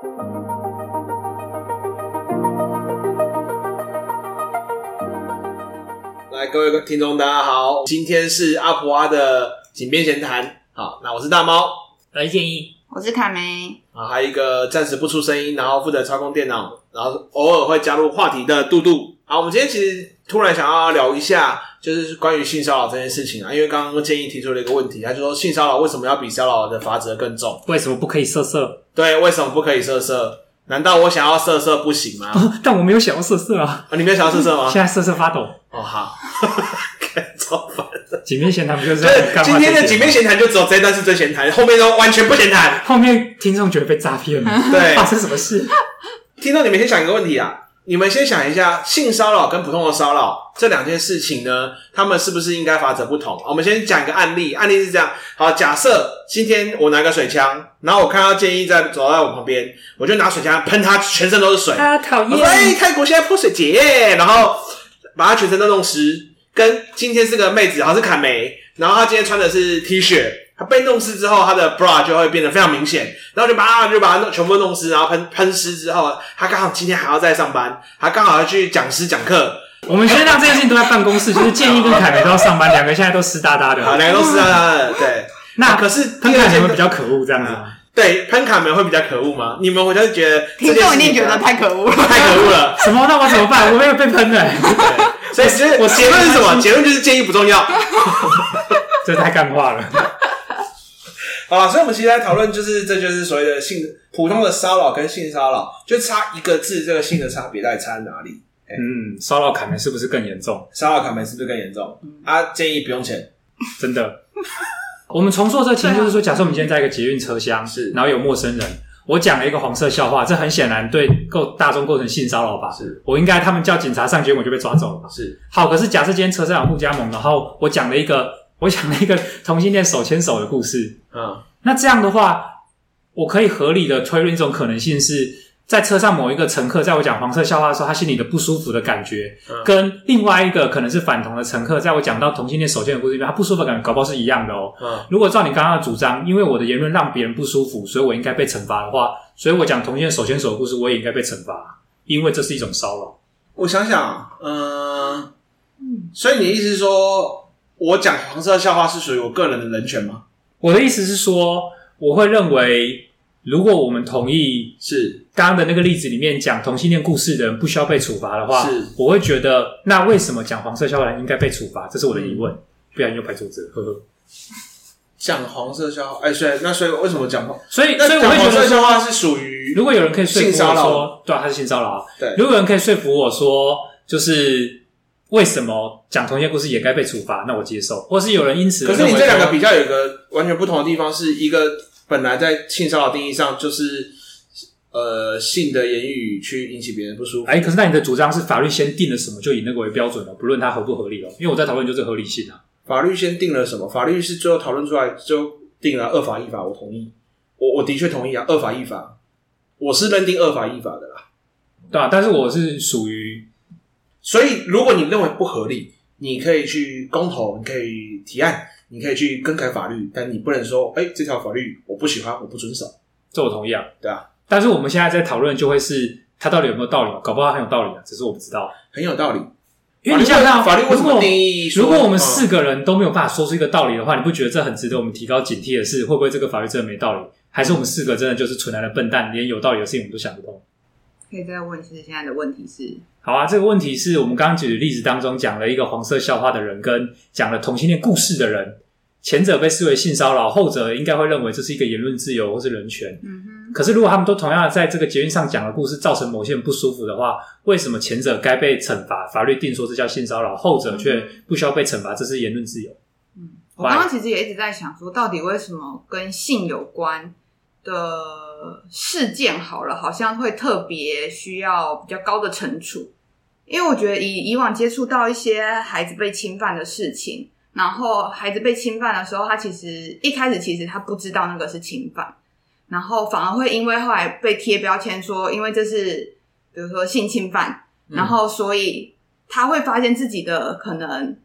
来，各位听众，大家好，今天是阿婆阿的井边闲谈。好，那我是大猫，我是建议，我是卡梅。啊，还有一个暂时不出声音，然后负责操控电脑，然后偶尔会加入话题的杜杜。好，我们今天其实突然想要聊一下，就是关于性骚扰这件事情啊，因为刚刚建议提出了一个问题，他就说性骚扰为什么要比骚扰的罚则更重？为什么不可以色色？对，为什么不可以色色？难道我想要色色不行吗？哦、但我没有想要色色啊！啊，你没有想要色色吗？现在瑟瑟发抖。哦，好，超烦的。井边闲谈不就是？今天的几面闲谈就只有这一段是最闲谈，后面都完全不闲谈。后面听众觉得被诈骗了，对，发生什么事？听众，你们先想一个问题啊。你们先想一下，性骚扰跟普通的骚扰这两件事情呢，他们是不是应该法则不同？我们先讲一个案例，案例是这样：好，假设今天我拿个水枪，然后我看到建议在走在我旁边，我就拿水枪喷他全身都是水。啊，讨厌！哎，泰国现在泼水节，然后把他全身都弄湿。跟今天是个妹子，好像是卡梅，然后她今天穿的是 T 恤。它被弄湿之后，它的 bra 就会变得非常明显，然后就把它就把它弄全部弄湿，然后喷喷湿之后，他刚好今天还要再上班，他刚好要去讲师讲课。我们先让这件事情都在办公室，就是建议跟凯梅都要上班，两个现在都湿哒哒的，好，两个都湿哒哒的。对，那可是喷卡梅会比较可恶，这样子。对，喷卡梅会比较可恶吗？你们我就觉得听众一定觉得太可恶了，太可恶了。什么？那我怎么办？我没有被喷的。所以其实我结论是什么？结论就是建议不重要。这太干话了。好啦，所以我们其实来讨论，就是这就是所谓的性普通的骚扰跟性骚扰，就差一个字，这个性的差别到底差在哪里？嗯，骚扰凯门是不是更严重？骚扰凯门是不是更严重？嗯、啊，建议不用钱，真的。我们重塑这个情，就是说，假设我们今天在一个捷运车厢，是，然后有陌生人，我讲了一个黄色笑话，这很显然对构大众构成性骚扰吧？是，我应该他们叫警察上街，我就被抓走了吧？是。好，可是假设今天车上有护家盟，然后我讲了一个。我讲了一个同性恋手牵手的故事，嗯，那这样的话，我可以合理的推论一种可能性是，在车上某一个乘客在我讲黄色笑话的时候，他心里的不舒服的感觉，嗯，跟另外一个可能是反同的乘客，在我讲到同性恋手牵的故事里面，他不舒服的感觉搞不好是一样的哦。嗯，如果照你刚刚的主张，因为我的言论让别人不舒服，所以我应该被惩罚的话，所以我讲同性恋手牵手的故事，我也应该被惩罚，因为这是一种骚扰。我想想，嗯，所以你的意思是说？我讲黄色笑话是属于我个人的人权吗？我的意思是说，我会认为，如果我们同意是刚刚的那个例子里面讲同性恋故事的人不需要被处罚的话，是我会觉得，那为什么讲黄色笑话的人应该被处罚？这是我的疑问。嗯、不然又拍桌子，呵呵。讲黄色笑话，哎、欸，所以那所以为什么讲黄？所以所以我会觉得黄色笑话是属于，如果有人可以说服我说，对啊，他是性骚扰。对，如果有人可以说服我说，就是。为什么讲同性故事也该被处罚？那我接受，或是有人因此，可是你这两个比较有一个完全不同的地方，是一个本来在性骚扰定义上就是呃性的言语去引起别人不舒服。哎，可是那你的主张是法律先定了什么就以那个为标准了，不论它合不合理了。因为我在讨论就是合理性啊。法律先定了什么？法律是最后讨论出来就定了二法一法，我同意，我我的确同意啊，二法一法，我是认定二法一法的啦，对啊，但是我是属于。所以，如果你认为不合理，你可以去公投，你可以提案，你可以去更改法律，但你不能说，哎、欸，这条法律我不喜欢，我不遵守。这我同意啊，对啊。但是我们现在在讨论，就会是它到底有没有道理？搞不好很有道理啊，只是我不知道。很有道理，因为你想想，法律为什么定义，如果我们四个人都没有办法说出一个道理的话，你不觉得这很值得我们提高警惕的是，会不会这个法律真的没道理？还是我们四个真的就是纯然的笨蛋，连有道理的事情我们都想不通？可以再问，是现在的问题是？好啊，这个问题是我们刚刚举的例子当中讲了一个黄色笑话的人，跟讲了同性恋故事的人，前者被视为性骚扰，后者应该会认为这是一个言论自由或是人权。嗯哼。可是如果他们都同样在这个节运上讲的故事，造成某些人不舒服的话，为什么前者该被惩罚？法律定说这叫性骚扰，后者却不需要被惩罚，这是言论自由。嗯，我刚刚其实也一直在想说，到底为什么跟性有关的事件好了，好像会特别需要比较高的惩处，因为我觉得以以往接触到一些孩子被侵犯的事情，然后孩子被侵犯的时候，他其实一开始其实他不知道那个是侵犯，然后反而会因为后来被贴标签说，因为这是比如说性侵犯，然后所以他会发现自己的可能。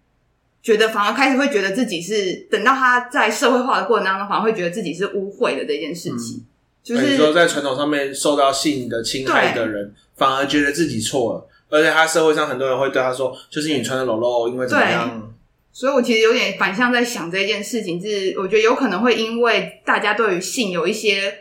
觉得反而开始会觉得自己是等到他在社会化的过程当中，反而会觉得自己是污秽的这件事情。就是说在传统上面受到性的侵害的人，反而觉得自己错了，而且他社会上很多人会对他说，就是你穿的裸露，因为怎么样？所以我其实有点反向在想这件事情，是我觉得有可能会因为大家对于性有一些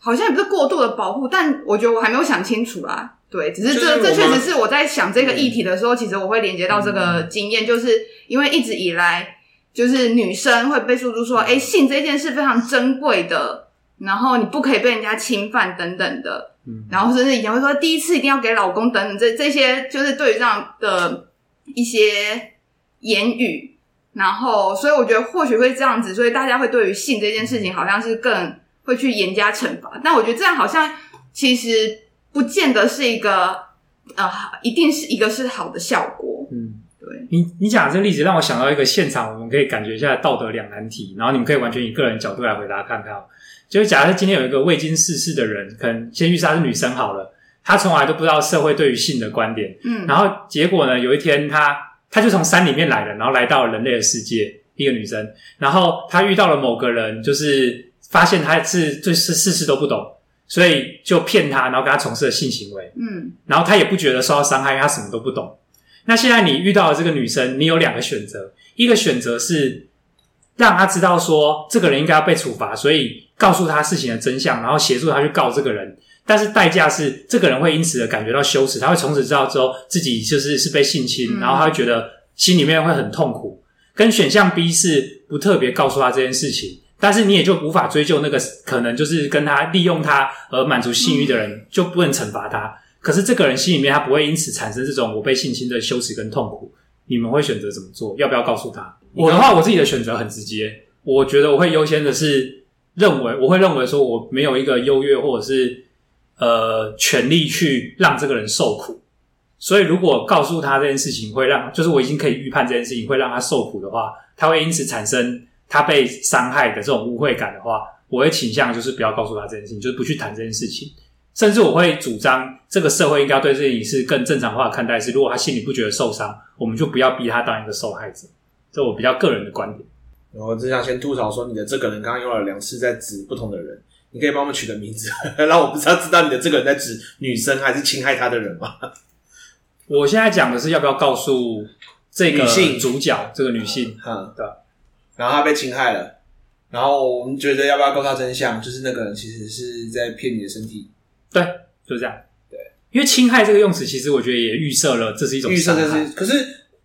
好像也不是过度的保护，但我觉得我还没有想清楚啦。对，只是这这确实是我在想这个议题的时候，其实我会连接到这个经验，就是因为一直以来就是女生会被诉诸说，哎，性这件事非常珍贵的。然后你不可以被人家侵犯等等的，嗯，然后甚至以前会说第一次一定要给老公等等，这这些就是对于这样的一些言语，然后所以我觉得或许会这样子，所以大家会对于性这件事情好像是更会去严加惩罚，但我觉得这样好像其实不见得是一个呃，一定是一个是好的效果，嗯，对。你你讲的这个例子让我想到一个现场，我们可以感觉一下道德两难题，然后你们可以完全以个人角度来回答看看。就是假设今天有一个未经世事的人，可能先预设她是女生好了，她从来都不知道社会对于性的观点，嗯，然后结果呢，有一天她她就从山里面来了，然后来到了人类的世界，一个女生，然后她遇到了某个人，就是发现她是对事事事都不懂，所以就骗她，然后跟她从事了性行为，嗯，然后她也不觉得受到伤害，因为她什么都不懂。那现在你遇到了这个女生，你有两个选择，一个选择是让她知道说这个人应该要被处罚，所以。告诉他事情的真相，然后协助他去告这个人，但是代价是这个人会因此而感觉到羞耻，他会从此知道之后自己就是是被性侵，嗯，然后他会觉得心里面会很痛苦。跟选项 B 是不特别告诉他这件事情，但是你也就无法追究那个可能就是跟他利用他而满足性欲的人，嗯，就不能惩罚他。可是这个人心里面他不会因此产生这种我被性侵的羞耻跟痛苦。你们会选择怎么做？要不要告诉他？我的话，我自己的选择很直接，我觉得我会优先的是。认为我会认为说我没有一个优越或者是呃权利去让这个人受苦，所以如果告诉他这件事情会让，就是我已经可以预判这件事情会让他受苦的话，他会因此产生他被伤害的这种污秽感的话，我会倾向就是不要告诉他这件事情，就是不去谈这件事情，甚至我会主张这个社会应该要对这件事更正常化的看待，是如果他心里不觉得受伤，我们就不要逼他当一个受害者，这我比较个人的观点。我只想先吐槽说，你的这个人刚刚用了两次在指不同的人，你可以帮我们取个名字，让我不知道知道你的这个人在指女生还是侵害她的人吗？我现在讲的是要不要告诉这个女性主角这个女性，嗯，对。然后她被侵害了，然后我们觉得要不要告诉她真相？就是那个人其实是在骗你的身体，对，就是这样。对，因为侵害这个用词，其实我觉得也预设了这是一种预设，这是。可是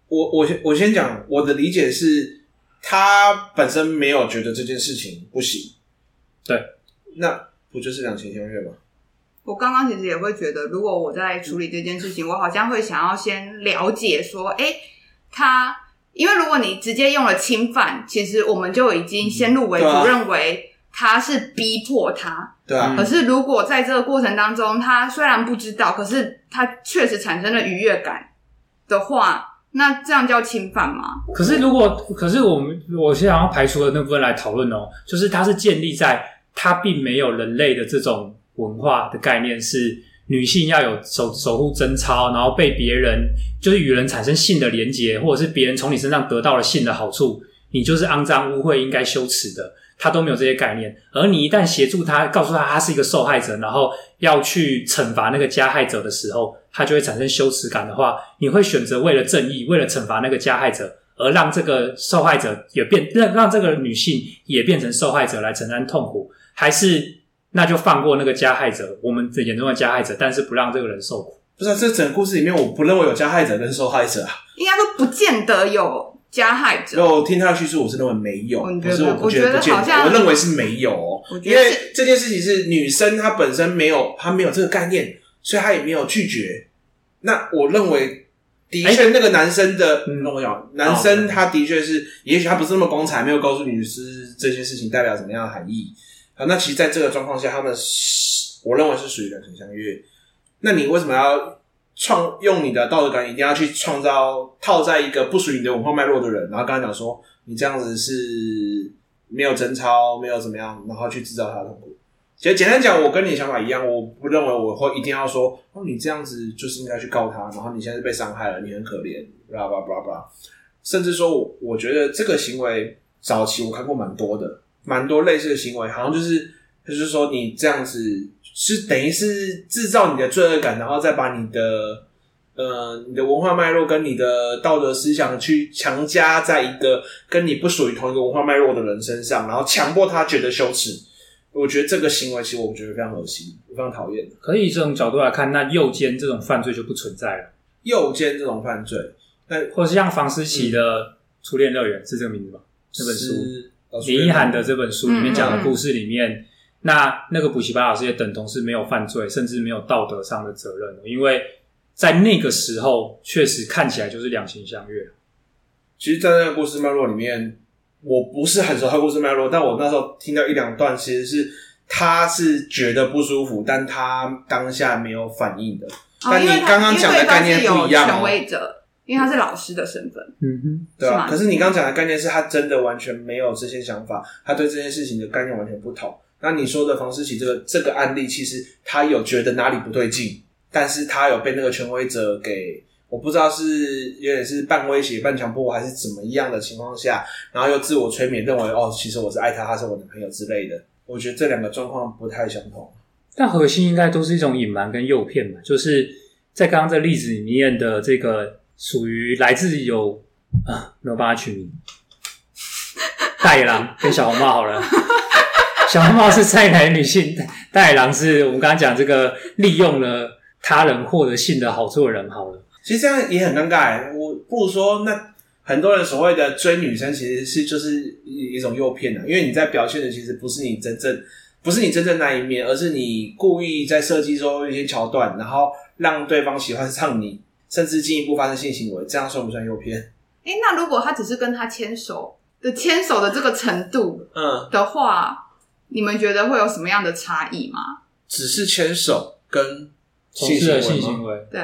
我我我先讲我的理解是。他本身没有觉得这件事情不行，对，那不就是两情相悦吗？我刚刚其实也会觉得，如果我在处理这件事情，我好像会想要先了解说，哎、欸，他，因为如果你直接用了侵犯，其实我们就已经先入为主认为他是逼迫他，对啊。可是如果在这个过程当中，他虽然不知道，可是他确实产生了愉悦感的话。那这样叫侵犯吗？可是如果，可是我们我现在要排除的那部分来讨论哦，就是它是建立在它并没有人类的这种文化的概念，是女性要有守守护贞操，然后被别人就是与人产生性的连结，或者是别人从你身上得到了性的好处，你就是肮脏污秽，应该羞耻的。他都没有这些概念，而你一旦协助他，告诉他他是一个受害者，然后要去惩罚那个加害者的时候，他就会产生羞耻感的话，你会选择为了正义，为了惩罚那个加害者，而让这个受害者也变让让这个女性也变成受害者来承担痛苦，还是那就放过那个加害者，我们眼中的加害者，但是不让这个人受苦？不是啊，这整个故事里面，我不认为有加害者跟受害者啊，应该说不见得有。加害者，我听他的叙述，我是认为没有，可是我不觉得，好像，我认为是没有哦，因为这件事情是女生她本身没有，她没有这个概念，所以他也没有拒绝。那我认为，的确那个男生的，那我讲，男生他的确是，也许他不是那么光彩，没有告诉女士这些事情代表什么样的含义。好，那其实在这个状况下，他们是，我认为是属于两情相悦。那你为什么要？创用你的道德感，一定要去创造套在一个不属于你的文化脉络的人，然后跟他讲说，你这样子是没有贞操，没有怎么样，然后去制造他的痛苦。其实简单讲，我跟你想法一样，我不认为我会一定要说，哦，你这样子就是应该去告他，然后你现在被伤害了，你很可怜，巴拉巴拉巴拉，甚至说我，我觉得这个行为早期我看过蛮多的，蛮多类似的行为，好像就是就是说你这样子是等于是制造你的罪恶感，然后再把你的呃你的文化脉络跟你的道德思想去强加在一个跟你不属于同一个文化脉络的人身上，然后强迫他觉得羞耻。我觉得这个行为其实我觉得非常恶心，非常讨厌。可以这种角度来看，那诱奸这种犯罪就不存在了。诱奸这种犯罪，那或是像房思琪的《初恋乐园》是这个名字吧？这本书，林一涵的这本书里面讲的故事里面，嗯、那那个补习班老师也等同是没有犯罪，甚至没有道德上的责任，因为在那个时候确实看起来就是两情相悦。其实，在那个故事脉络里面。我不是很熟他故事脉络，但我那时候听到一两段，其实是他是觉得不舒服，但他当下没有反应的。哦、但你刚刚讲的概念不一样，权威者，因为他是老师的身份，嗯哼，对啊。可是你刚刚讲的概念是他真的完全没有这些想法，他对这件事情的概念完全不同。那你说的房思琪这个这个案例，其实他有觉得哪里不对劲，但是他有被那个权威者给。我不知道是有点是半威胁、半强迫，还是怎么样的情况下，然后又自我催眠，认为哦，其实我是爱他，他是我的朋友之类的。我觉得这两个状况不太相同。但核心应该都是一种隐瞒跟诱骗嘛，就是在刚刚这例子里面的这个属于来自有啊，没有办法取名，大野狼跟小红帽好了，小红帽是在来女性，大野狼是我们刚刚讲这个利用了他人获得性的好处的人好了。其实这样也很尴尬。我不如说，那很多人所谓的追女生，其实是就是一一种诱骗的，因为你在表现的其实不是你真正，不是你真正那一面，而是你故意在设计说一些桥段，然后让对方喜欢上你，甚至进一步发生性行为，这样算不算诱骗？诶，那如果他只是跟他牵手的牵手的这个程度，嗯的话，嗯、你们觉得会有什么样的差异吗？只是牵手跟性行为，性行为对。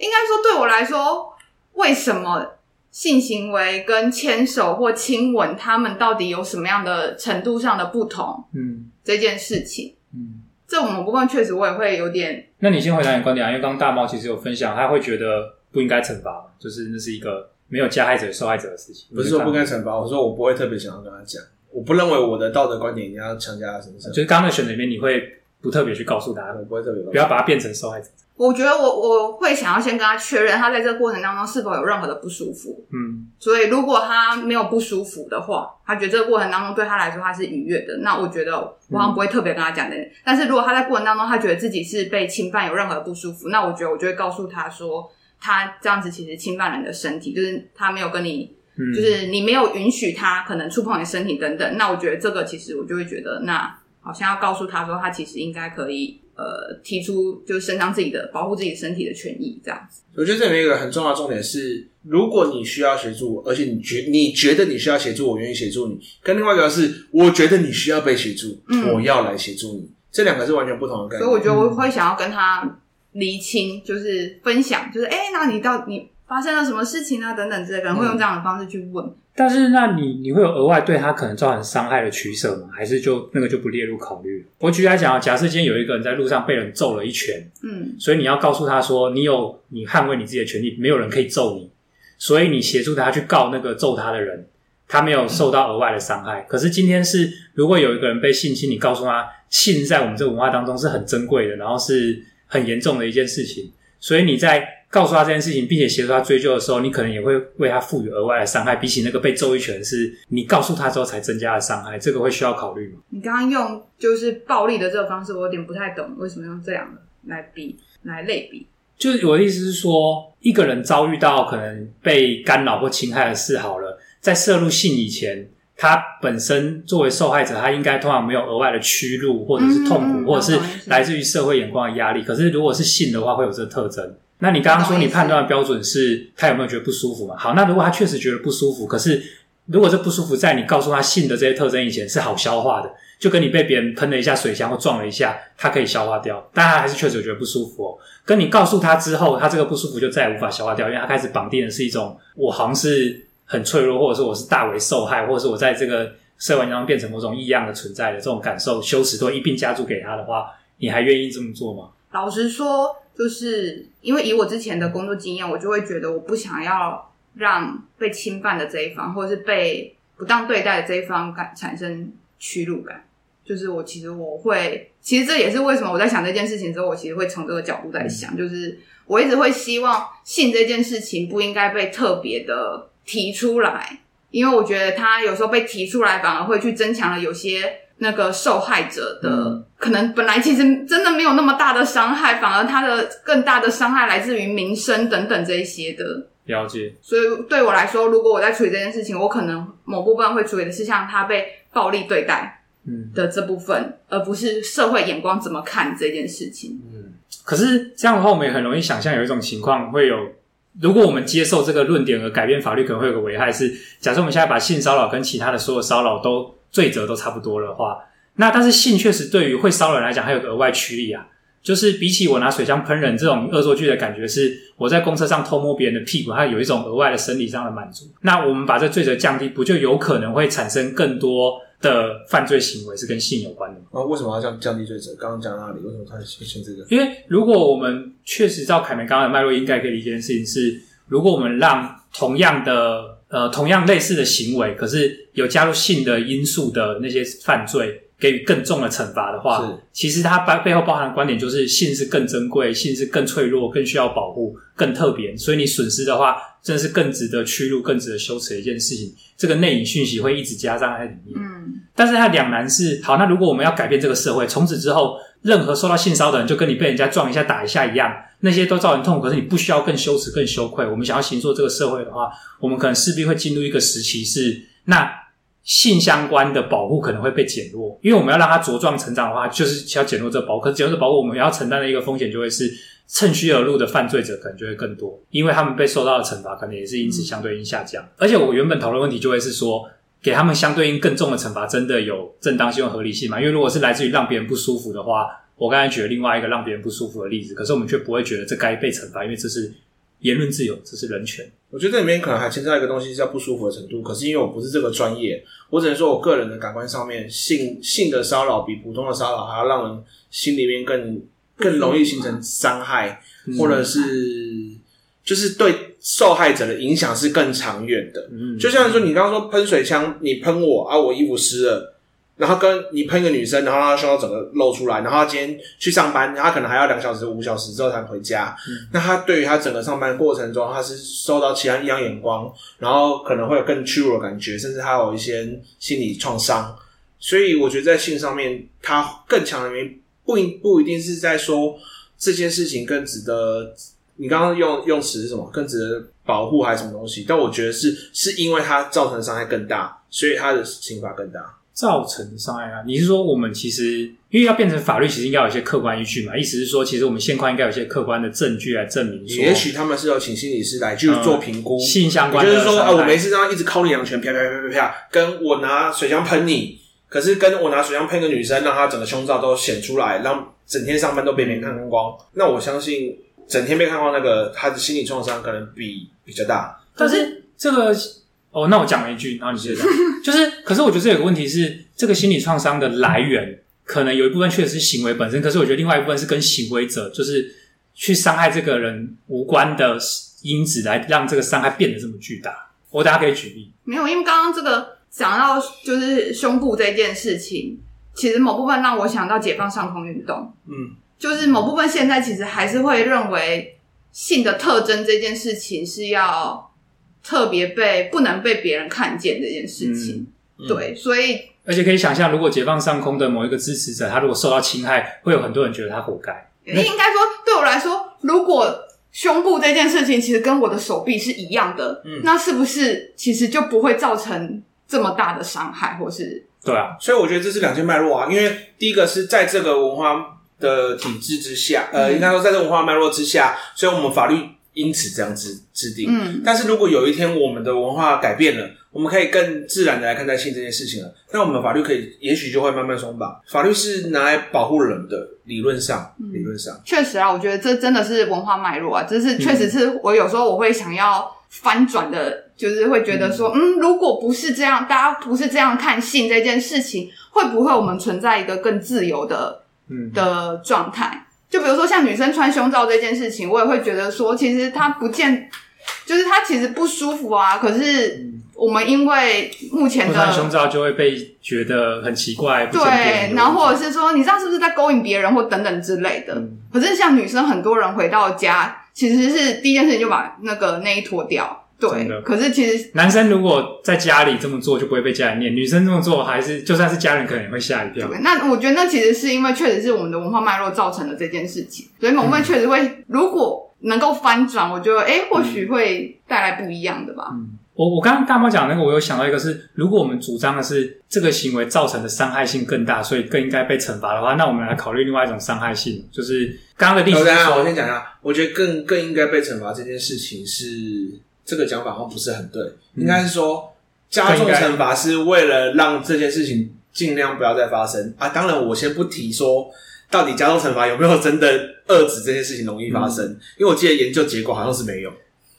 应该说，对我来说，为什么性行为跟牵手或亲吻，他们到底有什么样的程度上的不同？嗯，这件事情，嗯，这某部分确实我也会有点。那你先回答你的观点啊，因为刚刚大猫其实有分享，他会觉得不应该惩罚，就是那是一个没有加害者、受害者的事情。不是说不该惩罚，我说我不会特别想要跟他讲，我不认为我的道德观点一定要强加在身上。就是刚刚的选择里面，你会不特别去告诉他，我不会特别，不要把他变成受害者。我觉得我我会想要先跟他确认，他在这个过程当中是否有任何的不舒服。嗯，所以如果他没有不舒服的话，他觉得这个过程当中对他来说他是愉悦的，那我觉得我好像不会特别跟他讲的。嗯、但是如果他在过程当中他觉得自己是被侵犯，有任何的不舒服，那我觉得我就会告诉他说，他这样子其实侵犯人的身体，就是他没有跟你，嗯、就是你没有允许他可能触碰你的身体等等。那我觉得这个其实我就会觉得，那好像要告诉他说，他其实应该可以。呃，提出就是伸张自己的、保护自己身体的权益，这样子。我觉得这里面有一个很重要的重点是，如果你需要协助，而且你觉你觉得你需要协助，我愿意协助你。跟另外一个是，我觉得你需要被协助，嗯、我要来协助你。这两个是完全不同的概念。所以我觉得我会想要跟他厘清，就是分享，就是哎、欸，那你到你发生了什么事情啊？等等之类的，可能会用这样的方式去问。嗯但是，那你你会有额外对他可能造成伤害的取舍吗？还是就那个就不列入考虑？我举例来讲啊，假设今天有一个人在路上被人揍了一拳，嗯，所以你要告诉他说，你有你捍卫你自己的权利，没有人可以揍你，所以你协助他去告那个揍他的人，他没有受到额外的伤害。可是今天是如果有一个人被性侵，你告诉他性在我们这个文化当中是很珍贵的，然后是很严重的一件事情，所以你在。告诉他这件事情，并且协助他追究的时候，你可能也会为他赋予额外的伤害，比起那个被揍一拳是你告诉他之后才增加的伤害，这个会需要考虑吗？你刚刚用就是暴力的这个方式，我有点不太懂，为什么用这样的来比来类比？就是我的意思是说，一个人遭遇到可能被干扰或侵害的事，好了，在涉入性以前，他本身作为受害者，他应该通常没有额外的屈辱或者是痛苦，或者是来自于社会眼光的压力。可是如果是性的话，会有这个特征。那你刚刚说你判断的标准是他有没有觉得不舒服嘛？好，那如果他确实觉得不舒服，可是如果这不舒服在你告诉他性的这些特征以前是好消化的，就跟你被别人喷了一下水箱或撞了一下，他可以消化掉，但他还是确实有觉得不舒服哦。跟你告诉他之后，他这个不舒服就再也无法消化掉，因为他开始绑定的是一种我好像是很脆弱，或者说我是大为受害，或者是我在这个社会当中变成某种异样的存在的这种感受，羞耻都一并加注给他的话，你还愿意这么做吗？老实说。就是因为以我之前的工作经验，我就会觉得我不想要让被侵犯的这一方，或者是被不当对待的这一方感产生屈辱感。就是我其实我会，其实这也是为什么我在想这件事情之后，我其实会从这个角度在想，就是我一直会希望性这件事情不应该被特别的提出来，因为我觉得他有时候被提出来，反而会去增强了有些那个受害者的、嗯、可能本来其实真的没有那么大的伤害，反而他的更大的伤害来自于民生等等这一些的。了解。所以对我来说，如果我在处理这件事情，我可能某部分会处理的是像他被暴力对待。嗯的这部分，而不是社会眼光怎么看这件事情。嗯，可是这样的话，我们也很容易想象有一种情况会有，如果我们接受这个论点而改变法律，可能会有个危害是，假设我们现在把性骚扰跟其他的所有骚扰都罪责都差不多的话，那但是性确实对于会骚扰人来讲，还有个额外驱力啊，就是比起我拿水枪喷人这种恶作剧的感觉，是我在公车上偷摸别人的屁股，它有一种额外的生理上的满足。那我们把这罪责降低，不就有可能会产生更多？的犯罪行为是跟性有关的吗？啊，为什么要降降低罪责？刚刚讲到哪里？为什么他先先这个？因为如果我们确实照凯梅刚刚的脉络，应该可以理解的事情是，如果我们让同样的呃同样类似的行为，可是有加入性的因素的那些犯罪，给予更重的惩罚的话，其实它背背后包含的观点就是性是更珍贵，性是更脆弱，更需要保护，更特别。所以你损失的话，真的是更值得屈辱、更值得羞耻的一件事情。这个内隐讯息会一直加上在里面。嗯，但是它两难是：好，那如果我们要改变这个社会，从此之后，任何受到性骚扰的人，就跟你被人家撞一下、打一下一样，那些都造成痛苦，可是你不需要更羞耻、更羞愧。我们想要行塑这个社会的话，我们可能势必会进入一个时期是那。性相关的保护可能会被减弱，因为我们要让它茁壮成长的话，就是要减弱这保护。可是减弱这保护，我们要承担的一个风险就会是趁虚而入的犯罪者可能就会更多，因为他们被受到的惩罚可能也是因此相对应下降。而且我原本讨论问题就会是说，给他们相对应更重的惩罚，真的有正当性和合理性吗？因为如果是来自于让别人不舒服的话，我刚才举了另外一个让别人不舒服的例子，可是我们却不会觉得这该被惩罚，因为这是。言论自由，这是人权。我觉得这里面可能还牵涉一个东西，是叫不舒服的程度。可是因为我不是这个专业，我只能说我个人的感官上面，性性的骚扰比普通的骚扰还要让人心里面更更容易形成伤害，嗯、或者是就是对受害者的影响是更长远的。嗯，就像说你刚刚说喷水枪，你喷我啊，我衣服湿了。然后跟你喷一个女生，然后让她胸罩整个露出来，然后她今天去上班，她可能还要两小时、五小时之后才回家。嗯、那她对于她整个上班过程中，她是受到其他异样眼光，然后可能会有更屈辱的感觉，甚至还有一些心理创伤。所以我觉得在性上面，她更强的原因不一不一定是在说这件事情更值得。你刚刚用用词是什么？更值得保护还是什么东西？但我觉得是是因为它造成的伤害更大，所以它的刑罚更大。造成伤害啊？你是说我们其实因为要变成法律，其实应该有一些客观依据嘛？意思是说，其实我们现况应该有一些客观的证据来证明说。也许他们是要请心理师来去做评估，嗯、性相关的。就是说，啊，我没事，让他一直敲你两拳，啪啪啪啪啪，跟我拿水枪喷你，可是跟我拿水枪喷个女生，让她整个胸罩都显出来，让整天上班都被别人看光。那我相信，整天被看光那个，他的心理创伤可能比比较大。但是这个。哦，那我讲了一句，然后你接着讲，就是，可是我觉得这有个问题是，这个心理创伤的来源可能有一部分确实是行为本身，可是我觉得另外一部分是跟行为者，就是去伤害这个人无关的因子，来让这个伤害变得这么巨大。我大家可以举例，没有，因为刚刚这个讲到就是胸部这件事情，其实某部分让我想到解放上空运动，嗯，就是某部分现在其实还是会认为性的特征这件事情是要。特别被不能被别人看见这件事情，嗯嗯、对，所以而且可以想象，如果解放上空的某一个支持者，他如果受到侵害，会有很多人觉得他活该。应该说，对我来说，如果胸部这件事情其实跟我的手臂是一样的，嗯，那是不是其实就不会造成这么大的伤害，或是对啊？所以我觉得这是两件脉络啊，因为第一个是在这个文化的体制之下，呃，应该说在这个文化脉络之下，所以我们法律。因此这样制制定，嗯，但是如果有一天我们的文化改变了，我们可以更自然的来看待性这件事情了，那我们的法律可以，也许就会慢慢松绑。法律是拿来保护人的，理论上，嗯、理论上，确实啊，我觉得这真的是文化脉络啊，这是确实是我有时候我会想要翻转的，就是会觉得说，嗯，嗯，如果不是这样，大家不是这样看性这件事情，会不会我们存在一个更自由的，嗯。的状态？就比如说像女生穿胸罩这件事情，我也会觉得说，其实它不见，就是它其实不舒服啊。可是我们因为目前的胸罩就会被觉得很奇怪，对，然后或者是说你这样是不是在勾引别人或等等之类的。嗯、可是像女生，很多人回到家其实是第一件事情就把那个内衣脱掉。对，可是其实男生如果在家里这么做就不会被家人念，女生这么做还是就算是家人可能也会吓一跳。那我觉得那其实是因为确实是我们的文化脉络造成的这件事情，所以我们确实会、嗯、如果能够翻转，我觉得哎，或许会带来不一样的吧。嗯，我我刚刚大猫讲那个，我有想到一个是，如果我们主张的是这个行为造成的伤害性更大，所以更应该被惩罚的话，那我们来考虑另外一种伤害性，就是刚刚的例子。我先讲一下，我觉得更更应该被惩罚这件事情是。这个讲法好像不是很对，应该是说加重惩罚是为了让这件事情尽量不要再发生啊。当然，我先不提说到底加重惩罚有没有真的遏制这件事情容易发生，嗯、因为我记得研究结果好像是没有。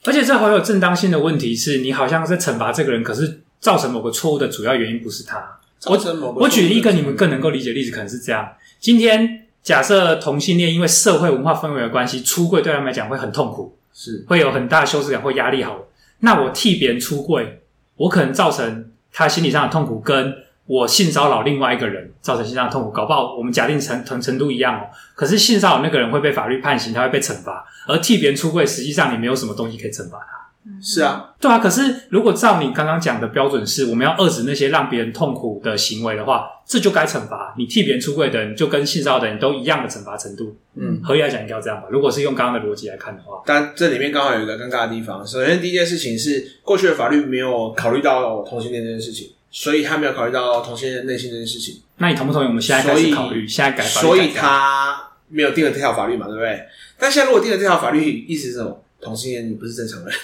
而且这好有正当性的问题是，你好像在惩罚这个人，可是造成某个错误的主要原因不是他。我我举一个你们更能够理解的例子，可能是这样：今天假设同性恋因为社会文化氛围的关系，出柜对他们来讲会很痛苦。是会有很大的羞耻感或压力。好，那我替别人出柜，我可能造成他心理上的痛苦，跟我性骚扰另外一个人造成心理上的痛苦，搞不好我们假定程程程度一样哦。可是性骚扰那个人会被法律判刑，他会被惩罚，而替别人出柜，实际上你没有什么东西可以惩罚他。是啊，对啊。可是如果照你刚刚讲的标准是，我们要遏制那些让别人痛苦的行为的话，这就该惩罚。你替别人出柜的人，就跟性骚扰的人都一样的惩罚程度。嗯，合理来讲应该要这样吧？如果是用刚刚的逻辑来看的话，但这里面刚好有一个尴尬的地方。首先，第一件事情是过去的法律没有考虑到同性恋这件事情，所以他没有考虑到同性恋内心这件事情。那你同不同意我们现在开始考虑？现在改法律，所以他没有定了这条法律嘛？对不对？但现在如果定了这条法律，意思是什么？同性恋你不是正常人。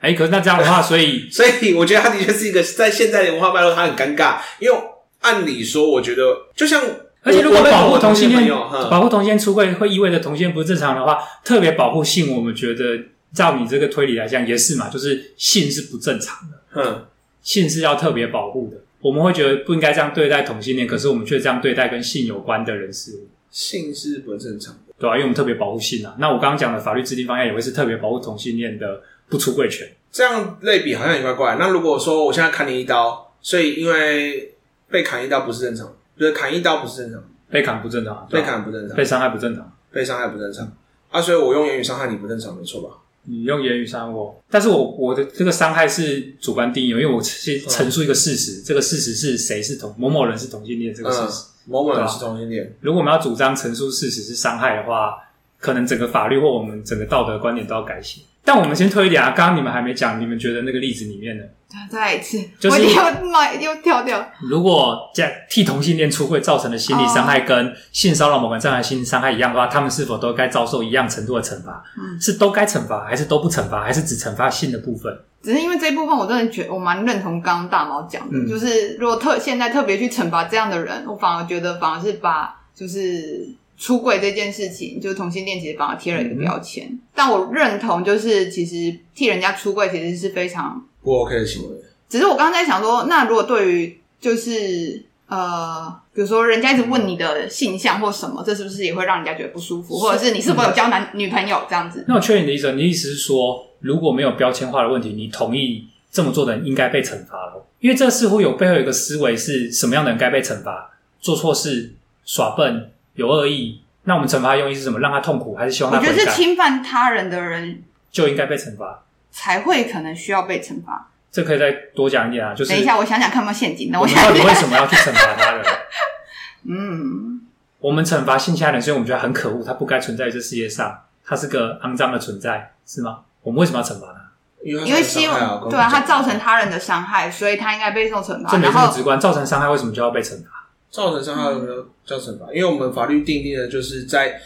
哎，可是那这样的话，所以 所以我觉得他的确是一个在现在的文化脉络，他很尴尬。因为按理说，我觉得就像而且如果保护同性恋，保护同性恋出柜会意味着同性恋不是正常的话，特别保护性，我们觉得照你这个推理来讲也是嘛，就是性是不正常的，嗯，性是要特别保护的。我们会觉得不应该这样对待同性恋，可是我们却这样对待跟性有关的人事物。性是不正常的，对啊，因为我们特别保护性啊。那我刚刚讲的法律制定方向也会是特别保护同性恋的。不出柜权，这样类比好像也怪怪。那如果说我现在砍你一刀，所以因为被砍一刀不是正常，就是砍一刀不是正常，被砍不正常，被砍不正常，被伤害不正常，被伤害不正常啊！所以我用言语伤害你不正常，没错吧？你用言语伤害我，但是我我的这个伤害是主观定义，因为我先陈述一个事实，嗯、这个事实是谁是同某某人是同性恋这个事实，嗯、某某人是同性恋。如果我们要主张陈述事实是伤害的话，可能整个法律或我们整个道德观点都要改写。但我们先推一点啊，刚刚你们还没讲，你们觉得那个例子里面呢？再来一次，就是我又又跳掉。如果在替同性恋出柜造成的心理伤害跟性骚扰某个人造成的心理伤害一样的话，他们是否都该遭受一样程度的惩罚？嗯，是都该惩罚，还是都不惩罚，还是只惩罚性的部分？只是因为这一部分，我真的觉得我蛮认同刚刚大毛讲的，嗯、就是如果特现在特别去惩罚这样的人，我反而觉得反而是把就是。出柜这件事情，就是同性恋，其实帮他贴了一个标签。嗯、但我认同，就是其实替人家出柜，其实是非常不 OK 的行为。只是我刚刚在想说，那如果对于就是呃，比如说人家一直问你的性向或什么，这是不是也会让人家觉得不舒服？或者是你是否有交男、嗯、女朋友这样子？那我确认你的意思，你的意思是说，如果没有标签化的问题，你同意这么做的人应该被惩罚了？因为这似乎有背后有一个思维，是什么样的人该被惩罚？做错事、耍笨。有恶意，那我们惩罚用意是什么？让他痛苦，还是希望他？我觉得是侵犯他人的人就应该被惩罚，才会可能需要被惩罚。这可以再多讲一点啊，就是等一下，我想想看有没有陷阱。那我们到底为什么要去惩罚他人？嗯，我们惩罚性侵害人，所以我们觉得很可恶，他不该存在于这世界上，他是个肮脏的存在，是吗？我们为什么要惩罚他？因为因为希望对啊，他造成他人的伤害，所以他应该被受惩罚。这没这么直观，造成伤害为什么就要被惩罚？造成伤害有没有叫惩罚？因为我们法律定定的就是在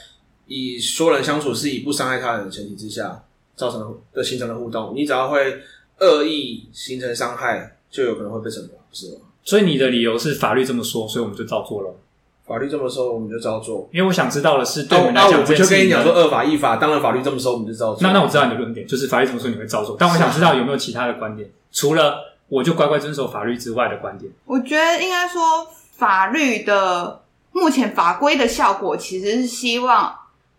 以说人相处是以不伤害他人的前提之下造成的形成的互动。你只要会恶意形成伤害，就有可能会被惩罚，不是吗？所以你的理由是法律这么说，所以我们就照做了。法律这么说，我们就照做。因为我想知道的是，对我们来讲，我就跟你讲说，恶法亦法。当然，法律这么说，我们就照做。那那我知道你的论点，就是法律这么说你会照做。但我想知道有没有其他的观点，除了我就乖乖遵守法律之外的观点。我觉得应该说。法律的目前法规的效果，其实是希望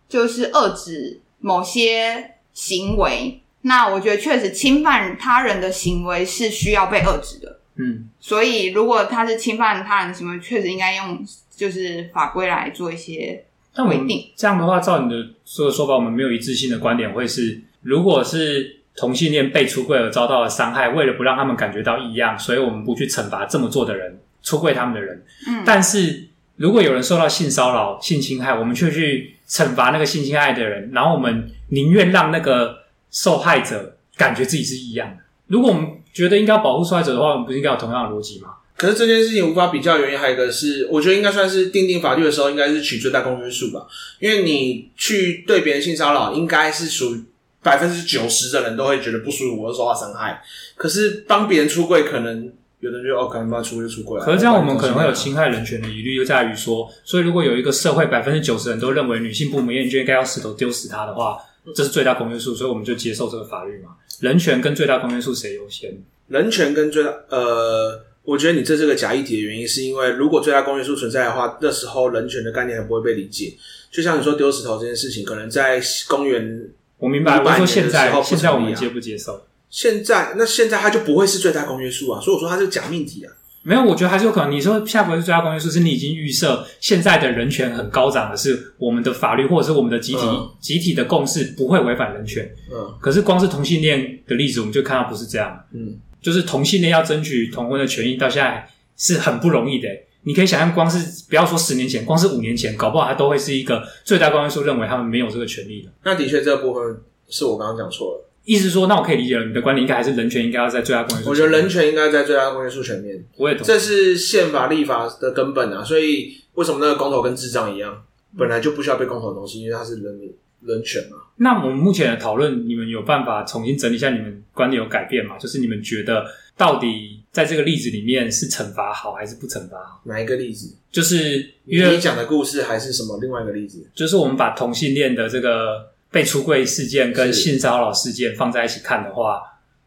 就是遏制某些行为。那我觉得确实侵犯他人的行为是需要被遏制的。嗯，所以如果他是侵犯他人的行为，确实应该用就是法规来做一些规定。这样的话，照你的说的说法，我们没有一致性的观点会是，如果是同性恋被出柜而遭到了伤害，为了不让他们感觉到异样，所以我们不去惩罚这么做的人，出柜他们的人。嗯，但是如果有人受到性骚扰、性侵害，我们却去惩罚那个性侵害的人，然后我们宁愿让那个受害者感觉自己是一样的。如果我们觉得应该要保护受害者的话，我们不是应该有同样的逻辑吗？可是这件事情无法比较，原因还有一个是，我觉得应该算是定定法律的时候，应该是取最大公约数吧。因为你去对别人性骚扰，应该是属于百分之九十的人都会觉得不舒服，或者受到伤害。可是帮别人出柜，可能有的人就哦，可能帮他出柜就出柜。可是这样，我们可能会有侵害人权的疑虑，就在于说，所以如果有一个社会百分之九十人都认为女性不美艳，就应该要石头丢死她的话，这是最大公约数，所以我们就接受这个法律嘛。人权跟最大公约数谁优先？人权跟最大呃，我觉得你这是个假议题的原因，是因为如果最大公约数存在的话，那时候人权的概念还不会被理解。就像你说丢石头这件事情，可能在公元我明白，我说现在现在我们接不接受？现在那现在它就不会是最大公约数啊，所以我说它是假命题啊。没有，我觉得还是有可能。你说下回是最大公约数，是你已经预设现在的人权很高涨的是我们的法律或者是我们的集体、嗯、集体的共识不会违反人权。嗯，可是光是同性恋的例子，我们就看到不是这样。嗯，就是同性恋要争取同婚的权益，到现在是很不容易的。你可以想象，光是不要说十年前，光是五年前，搞不好它都会是一个最大公约数认为他们没有这个权利的。那的确，这部分是我刚刚讲错了。意思说，那我可以理解了。你的观点应该还是人权应该要在最大公约数。我觉得人权应该在最大公约数前面。我也同意。这是宪法立法的根本啊！所以为什么那个公投跟智障一样，本来就不需要被公投的东西，因为它是人人权嘛。那我们目前的讨论，你们有办法重新整理一下你们观点有改变吗？就是你们觉得到底在这个例子里面是惩罚好还是不惩罚好？哪一个例子？就是因为你讲的故事还是什么另外一个例子？就是我们把同性恋的这个。被出柜事件跟性骚扰事件放在一起看的话，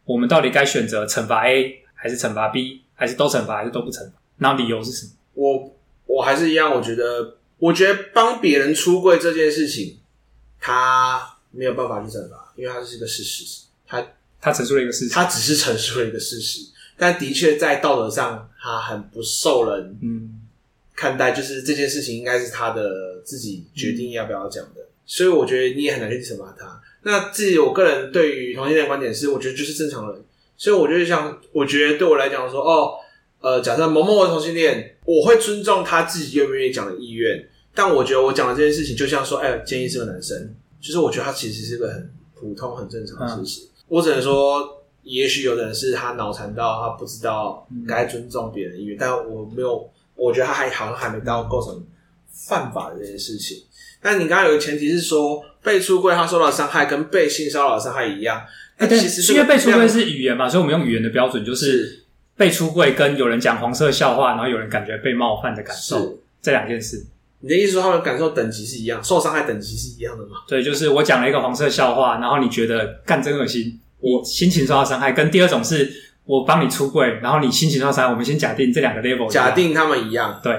我们到底该选择惩罚 A 还是惩罚 B，还是都惩罚还是都不惩罚？那理由是什么？我我还是一样，我觉得，我觉得帮别人出柜这件事情，他没有办法去惩罚，因为他是一个事实，他他陈述了一个事实，他只是陈述了一个事实，但的确在道德上，他很不受人嗯看待，就是这件事情应该是他的自己决定要不要讲的。嗯所以我觉得你也很难去惩罚他。那自己我个人对于同性恋的观点是，我觉得就是正常人。所以我觉得像，我觉得对我来讲说，哦，呃，假设某某的同性恋，我会尊重他自己愿不愿意讲的意愿。但我觉得我讲的这件事情，就像说，哎，建议是个男生，就是我觉得他其实是个很普通、很正常的事情。嗯、我只能说，也许有的人是他脑残到他不知道该尊重别人的意愿，但我没有，我觉得他还好像还没到构成犯法的这件事情。但你刚刚有个前提是说，被出柜他受到伤害跟被性骚扰伤害一样。那其实是因为被出柜是语言嘛，所以我们用语言的标准就是被出柜跟有人讲黄色笑话，然后有人感觉被冒犯的感受，这两件事。你的意思说他们感受等级是一样，受伤害等级是一样的吗？对，就是我讲了一个黄色笑话，然后你觉得干真恶心，我心情受到伤害。跟第二种是我帮你出柜，然后你心情受到伤害。我们先假定这两个 level，假定他们一样，对。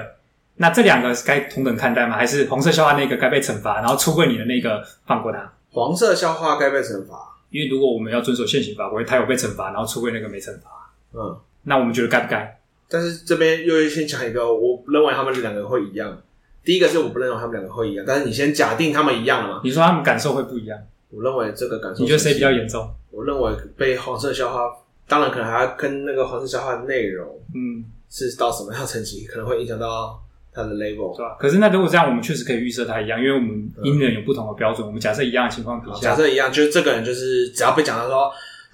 那这两个该同等看待吗？还是黄色笑话那个该被惩罚，然后出柜你的那个放过他？黄色笑话该被惩罚，因为如果我们要遵守现行法规，他有被惩罚，然后出柜那个没惩罚，嗯，那我们觉得该不该？但是这边又先讲一个，我认为他们两个会一样。第一个是我不认为他们两个会一样，但是你先假定他们一样了嘛？你说他们感受会不一样？我认为这个感受，你觉得谁比较严重？我认为被黄色笑话，当然可能还要跟那个黄色笑话的内容，嗯，是到什么样层级，可能会影响到。它的 label 对吧？可是那如果这样，我们确实可以预设它一样，因为我们因人有不同的标准。嗯、我们假设一样的情况底下，假设一样，就是这个人就是只要被讲到说，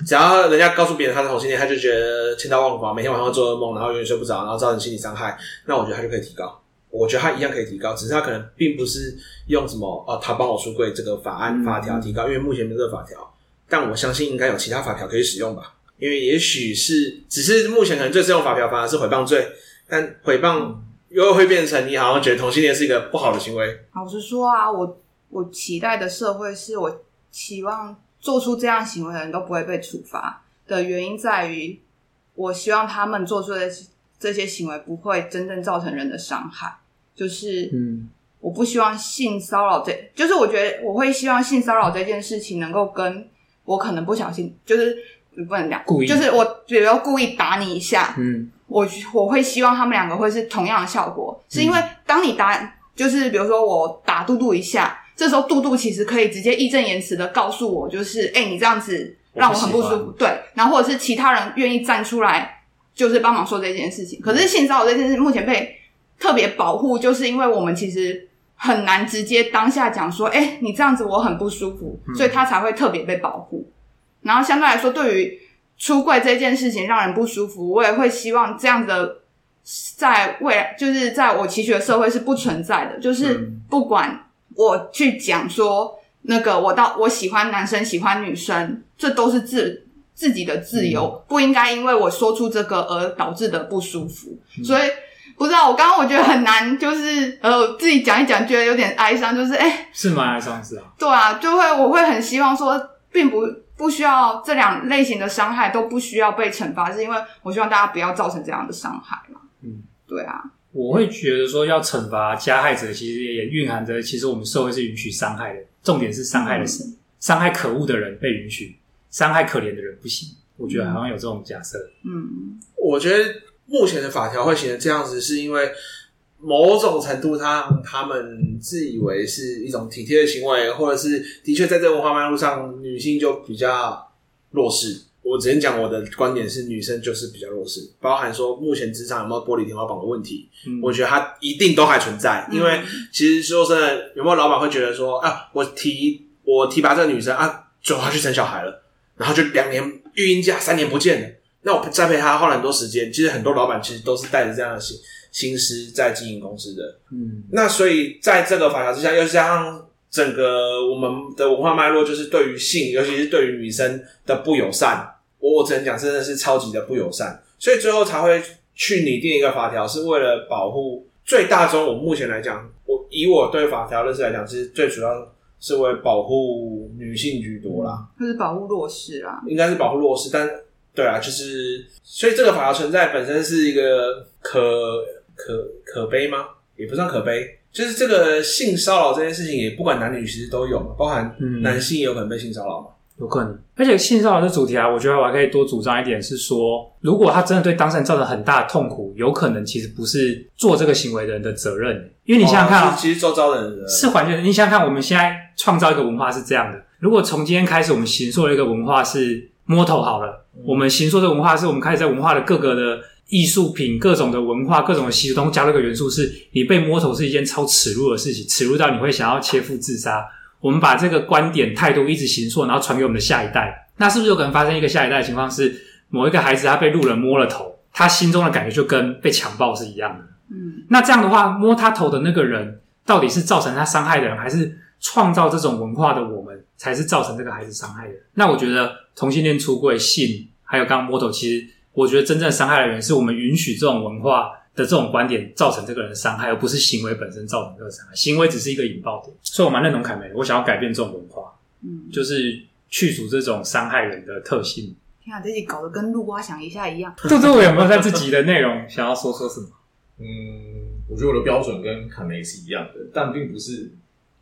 只要人家告诉别人他是同性恋，他就觉得千刀万剐，每天晚上做噩梦，然后永远睡不着，然后造成心理伤害。那我觉得他就可以提高，我觉得他一样可以提高，只是他可能并不是用什么哦，他帮我出柜这个法案法条提高，因为目前没有这个法条。但我相信应该有其他法条可以使用吧？因为也许是只是目前可能最适用法条反而是诽谤罪，但诽谤。嗯又会变成你好像觉得同性恋是一个不好的行为。老实说啊，我我期待的社会是我期望做出这样行为的人都不会被处罚的原因在于，我希望他们做出的这些行为不会真正造成人的伤害。就是，嗯，我不希望性骚扰这，就是我觉得我会希望性骚扰这件事情能够跟我可能不小心，就是不能讲故意，就是我比如说故意打你一下，嗯，我我会希望他们两个会是同样的效果，是因为当你打，就是比如说我打肚肚一下，这时候肚肚其实可以直接义正言辞的告诉我，就是哎、欸，你这样子让我很不舒服，对，然后或者是其他人愿意站出来，就是帮忙说这件事情。可是性骚扰这件事目前被特别保护，就是因为我们其实很难直接当下讲说，哎、欸，你这样子我很不舒服，所以他才会特别被保护。然后相对来说，对于出柜这件事情让人不舒服，我也会希望这样的在未来，就是在我期许的社会是不存在的。就是不管我去讲说那个我到我喜欢男生喜欢女生，这都是自自己的自由，不应该因为我说出这个而导致的不舒服。所以不知道我刚刚我觉得很难，就是呃自己讲一讲觉得有点哀伤，就是哎，是蛮哀伤，是啊，对啊，就会我会很希望说，并不。不需要这两类型的伤害都不需要被惩罚，是因为我希望大家不要造成这样的伤害嘛。嗯，对啊，我会觉得说要惩罚加害者，其实也蕴含着，其实我们社会是允许伤害的，重点是伤害的谁，嗯、伤害可恶的人被允许，伤害可怜的人不行。我觉得好像有这种假设。嗯，我觉得目前的法条会写成这样子，是因为。某种程度，上他们自以为是一种体贴的行为，或者是的确在这个文化脉络上，女性就比较弱势。我只能讲我的观点是，女生就是比较弱势，包含说目前职场有没有玻璃天花板的问题，嗯、我觉得它一定都还存在。因为其实说真的，有没有老板会觉得说啊，我提我提拔这个女生啊，最后她去生小孩了，然后就两年育婴假，三年不见了，那我栽培她花了很多时间。其实很多老板其实都是带着这样的心。心思在经营公司的，嗯，那所以在这个法条之下，又加上整个我们的文化脉络，就是对于性，尤其是对于女生的不友善，我我只能讲，真的是超级的不友善，所以最后才会去拟定一个法条，是为了保护最大宗。我目前来讲，我以我对法条认识来讲，其实最主要是为保护女性居多啦，就是保护弱势啦，应该是保护弱势，但对啊，就是所以这个法条存在本身是一个可。可可悲吗？也不算可悲，就是这个性骚扰这件事情，也不管男女其实都有嘛，包含男性也有可能被性骚扰嘛，有可能。而且性骚扰的主题啊，我觉得我还可以多主张一点，是说，如果他真的对当事人造成很大的痛苦，有可能其实不是做这个行为的人的责任，因为你想想看啊，其实周遭的人是环境。你想想看，我们现在创造一个文化是这样的，如果从今天开始，我们行塑了一个文化是摸头好了，我们行塑的文化是我们开始在文化的各个的。艺术品、各种的文化、各种的习俗都加入一个元素，是你被摸头是一件超耻辱的事情，耻辱到你会想要切腹自杀。我们把这个观点态度一直形塑，然后传给我们的下一代，那是不是有可能发生一个下一代的情况是，某一个孩子他被路人摸了头，他心中的感觉就跟被强暴是一样的？嗯，那这样的话，摸他头的那个人到底是造成他伤害的人，还是创造这种文化的我们才是造成这个孩子伤害的？那我觉得同性恋出柜、性，还有刚刚摸头，其实。我觉得真正伤害的人是我们允许这种文化的这种观点造成这个人的伤害，而不是行为本身造成这个伤害。行为只是一个引爆点，所以我蛮认同凯梅。我想要改变这种文化，嗯，就是去除这种伤害人的特性。天啊，这集搞得跟陆蛙想一下一样。杜杜，我有没有在自己的内容想要说说什么？嗯，我觉得我的标准跟凯梅是一样的，但并不是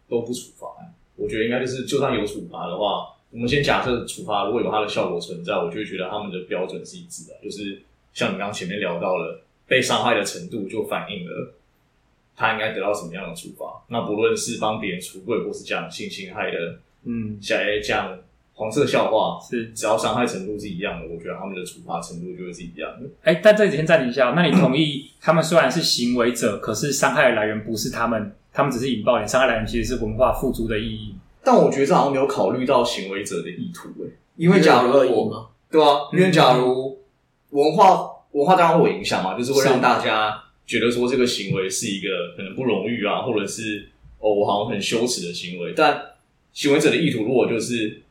都不处罚。我觉得应该就是，就算有处罚的话。我们先假设处罚如果有它的效果存在，我就会觉得他们的标准是一致的，就是像你刚刚前面聊到了被伤害的程度，就反映了他应该得到什么样的处罚。那不论是帮别人出柜，或是讲性侵害的，嗯，讲讲黄色笑话，是只要伤害程度是一样的，我觉得他们的处罚程度就会是一样的。哎、欸，但这几天暂停一下，那你同意他们虽然是行为者，可是伤害的来源不是他们，他们只是引爆点，伤害来源其实是文化付诸的意义。但我觉得这好像没有考虑到行为者的意图诶，因为假如我，对啊，因为假如文化文化当然会有影响嘛，就是会让大家觉得说这个行为是一个可能不荣誉啊，或者是哦我好像很羞耻的行为。但行为者的意图如果就是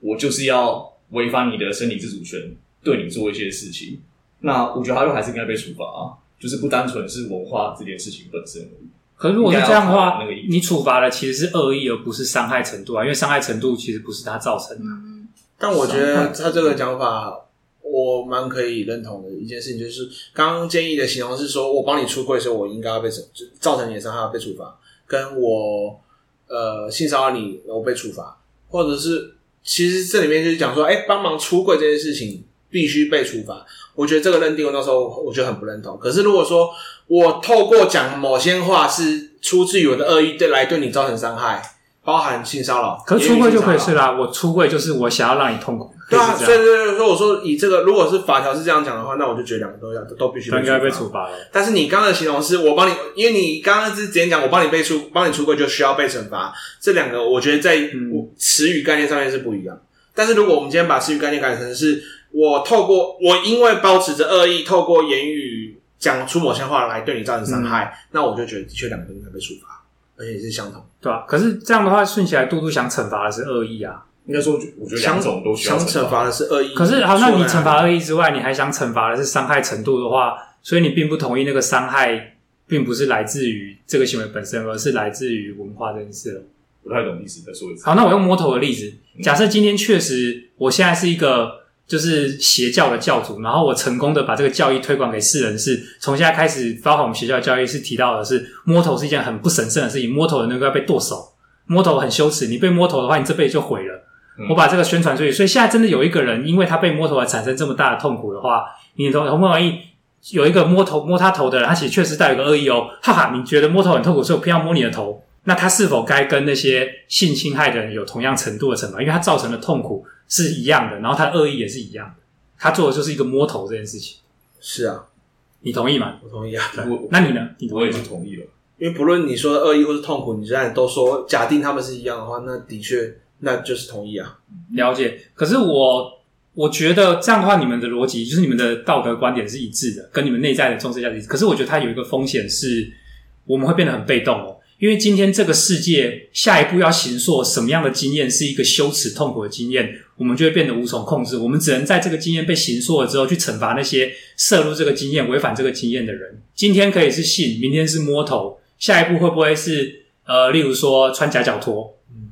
我就是要违反你的身体自主权，对你做一些事情，那我觉得他就还是应该被处罚啊，就是不单纯是文化这件事情本身而已。可是如果是这样的话，你处罚的其实是恶意，而不是伤害程度啊，因为伤害程度其实不是他造成的。但我觉得他这个讲法，我蛮可以认同的一件事情，就是刚刚建议的形容是说，我帮你出柜的时候，我应该要被惩，造成你的伤害要被处罚，跟我呃性骚扰你，我被处罚，或者是其实这里面就是讲说，哎、欸，帮忙出柜这件事情必须被处罚。我觉得这个认定，我那时候我觉得很不认同。可是如果说我透过讲某些话是出自于我的恶意，对来对你造成伤害，包含性骚扰，可是出柜就可以是啦。我出柜就是我想要让你痛苦。对啊，所以所以说我说以这个，如果是法条是这样讲的话，那我就觉得两个都要都必须应该被处罚了。但是你刚刚的形容是我帮你，因为你刚刚是直接讲我帮你被出，帮你出柜就需要被惩罚。这两个我觉得在词语概念上面是不一样。但是如果我们今天把词语概念改成是，我透过我因为保持着恶意，透过言语讲出某些话来对你造成伤害，嗯、那我就觉得的确两个应该被处罚，而且是相同，对吧、啊？可是这样的话，顺起来，嘟嘟想惩罚的是恶意啊。应该说，我觉得两种都需要想惩罚的是恶意。可是好，那你惩罚恶意之外，你还想惩罚的是伤害程度的话，所以你并不同意那个伤害，并不是来自于这个行为本身，而是来自于文化这件事了。不太懂意思，再说一次。好，那我用摸头的例子，假设今天确实，我现在是一个就是邪教的教主，然后我成功的把这个教义推广给世人，是从现在开始，包括我们学校的教育是提到的是摸头是一件很不神圣的事情，摸头的那个要被剁手，摸头很羞耻，你被摸头的话，你这辈子就毁了。我把这个宣传出去，所以现在真的有一个人，因为他被摸头而产生这么大的痛苦的话，你同同不同意？有一个摸头摸他头的人，他其实确实带有个恶意哦，哈哈！你觉得摸头很痛苦，所以我偏要摸你的头，那他是否该跟那些性侵害的人有同样程度的惩罚？因为他造成了痛苦是一样的，然后他恶意也是一样的，他做的就是一个摸头这件事情。是啊，你同意吗？我同意啊。那你呢？你我也是同意了，因为不论你说的恶意或是痛苦，你现在都说假定他们是一样的话，那的确。那就是同意啊，了解。可是我我觉得这样的话，你们的逻辑就是你们的道德观点是一致的，跟你们内在的重视价值。可是我觉得它有一个风险是，我们会变得很被动哦。因为今天这个世界下一步要行塑什么样的经验是一个羞耻痛苦的经验，我们就会变得无从控制。我们只能在这个经验被行塑了之后，去惩罚那些涉入这个经验、违反这个经验的人。今天可以是性，明天是摸头，下一步会不会是呃，例如说穿夹脚拖？嗯。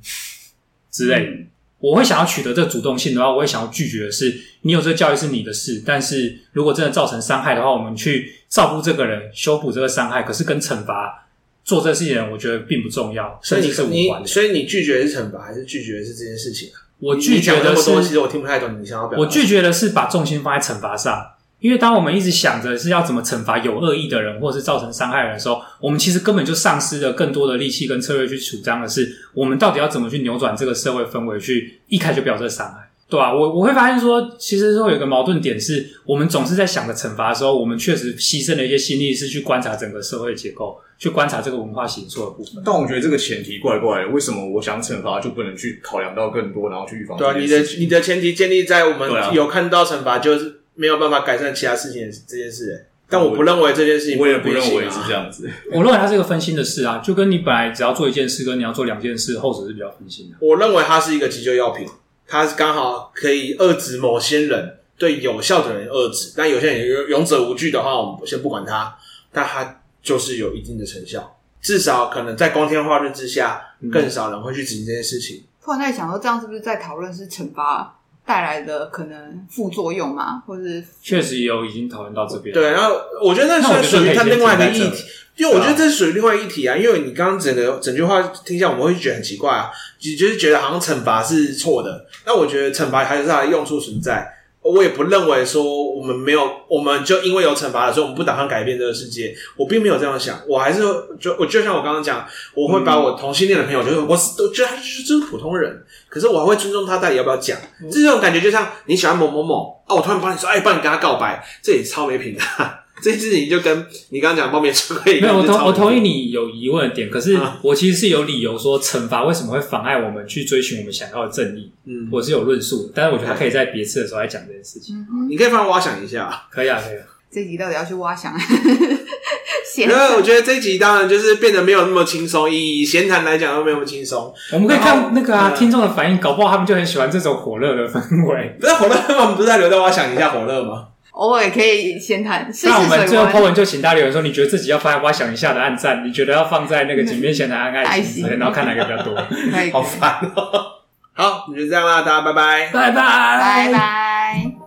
之类，嗯、我会想要取得这个主动性的话，我会想要拒绝的是，你有这个教育是你的事，但是如果真的造成伤害的话，我们去照顾这个人，修补这个伤害，可是跟惩罚做这个事情的人，我觉得并不重要，甚至是无关的。所以你拒绝的是惩罚，还是拒绝的是这件事情啊？我拒绝的是，其实我听不太懂你想要表达。我拒绝的是把重心放在惩罚上。因为当我们一直想着是要怎么惩罚有恶意的人，或是造成伤害的人的时候，我们其实根本就丧失了更多的力气跟策略去主张的是，我们到底要怎么去扭转这个社会氛围，去一开就表这个伤害，对吧、啊？我我会发现说，其实说有个矛盾点是，我们总是在想着惩罚的时候，我们确实牺牲了一些心力，是去观察整个社会结构，去观察这个文化形塑的部分。但我觉得这个前提怪怪的，为什么我想惩罚就不能去考量到更多，然后去预防？对啊，你的你的前提建立在我们有看到惩罚就是。没有办法改善其他事情这件事，欸，但我不认为这件事情，我也不认为是这样子。我认为它是一个分心的事啊，就跟你本来只要做一件事，跟你要做两件事，后者是比较分心的。我认为它是一个急救药品，它是刚好可以遏制某些人对有效的人遏制，但有些人勇勇者无惧的话，我们先不管它，但它就是有一定的成效，至少可能在光天化日之下，更少人会去执行这件事情。突然在想说，这样是不是在讨论是惩罚？带来的可能副作用嘛，或是确实有已经讨论到这边。对，然后我觉得那是属于他另外一个议题，因为我觉得这是属于另外一题啊。因为你刚刚整个整句话听下，我们会觉得很奇怪啊，就就是觉得好像惩罚是错的。那我觉得惩罚还是它的用处存在。我也不认为说我们没有，我们就因为有惩罚了，所以我们不打算改变这个世界。我并没有这样想，我还是就我就像我刚刚讲，我会把我同性恋的朋友，就是我我觉得他就是就是普通人，可是我还会尊重他到底要不要讲。这种感觉就像你喜欢某某某啊，我突然帮你说，哎，帮你跟他告白，这也超没品的。这件事情就跟你刚刚讲方便出柜没有，我同我同意你有疑问的点，可是我其实是有理由说惩罚为什么会妨碍我们去追寻我们想要的正义。嗯，我是有论述的，但是我觉得他可以在别次的时候来讲这件事情。嗯、你可以放挖想一下，可以啊，可以啊。这集到底要去挖想？因为我觉得这集当然就是变得没有那么轻松，以闲谈来讲都没有那么轻松。我们可以看那个啊，听众的反应，搞不好他们就很喜欢这种火热的氛围。不是火热，我们不是在留在挖想一下火热吗？偶尔可以先谈。那我们最后 po 文就请大家留言说，你觉得自己要放在挖想一下的暗赞，你觉得要放在那个井边闲谈按爱 心，然后看哪个比较多。好烦哦。好，那就这样啦，大家拜拜，拜拜，拜拜。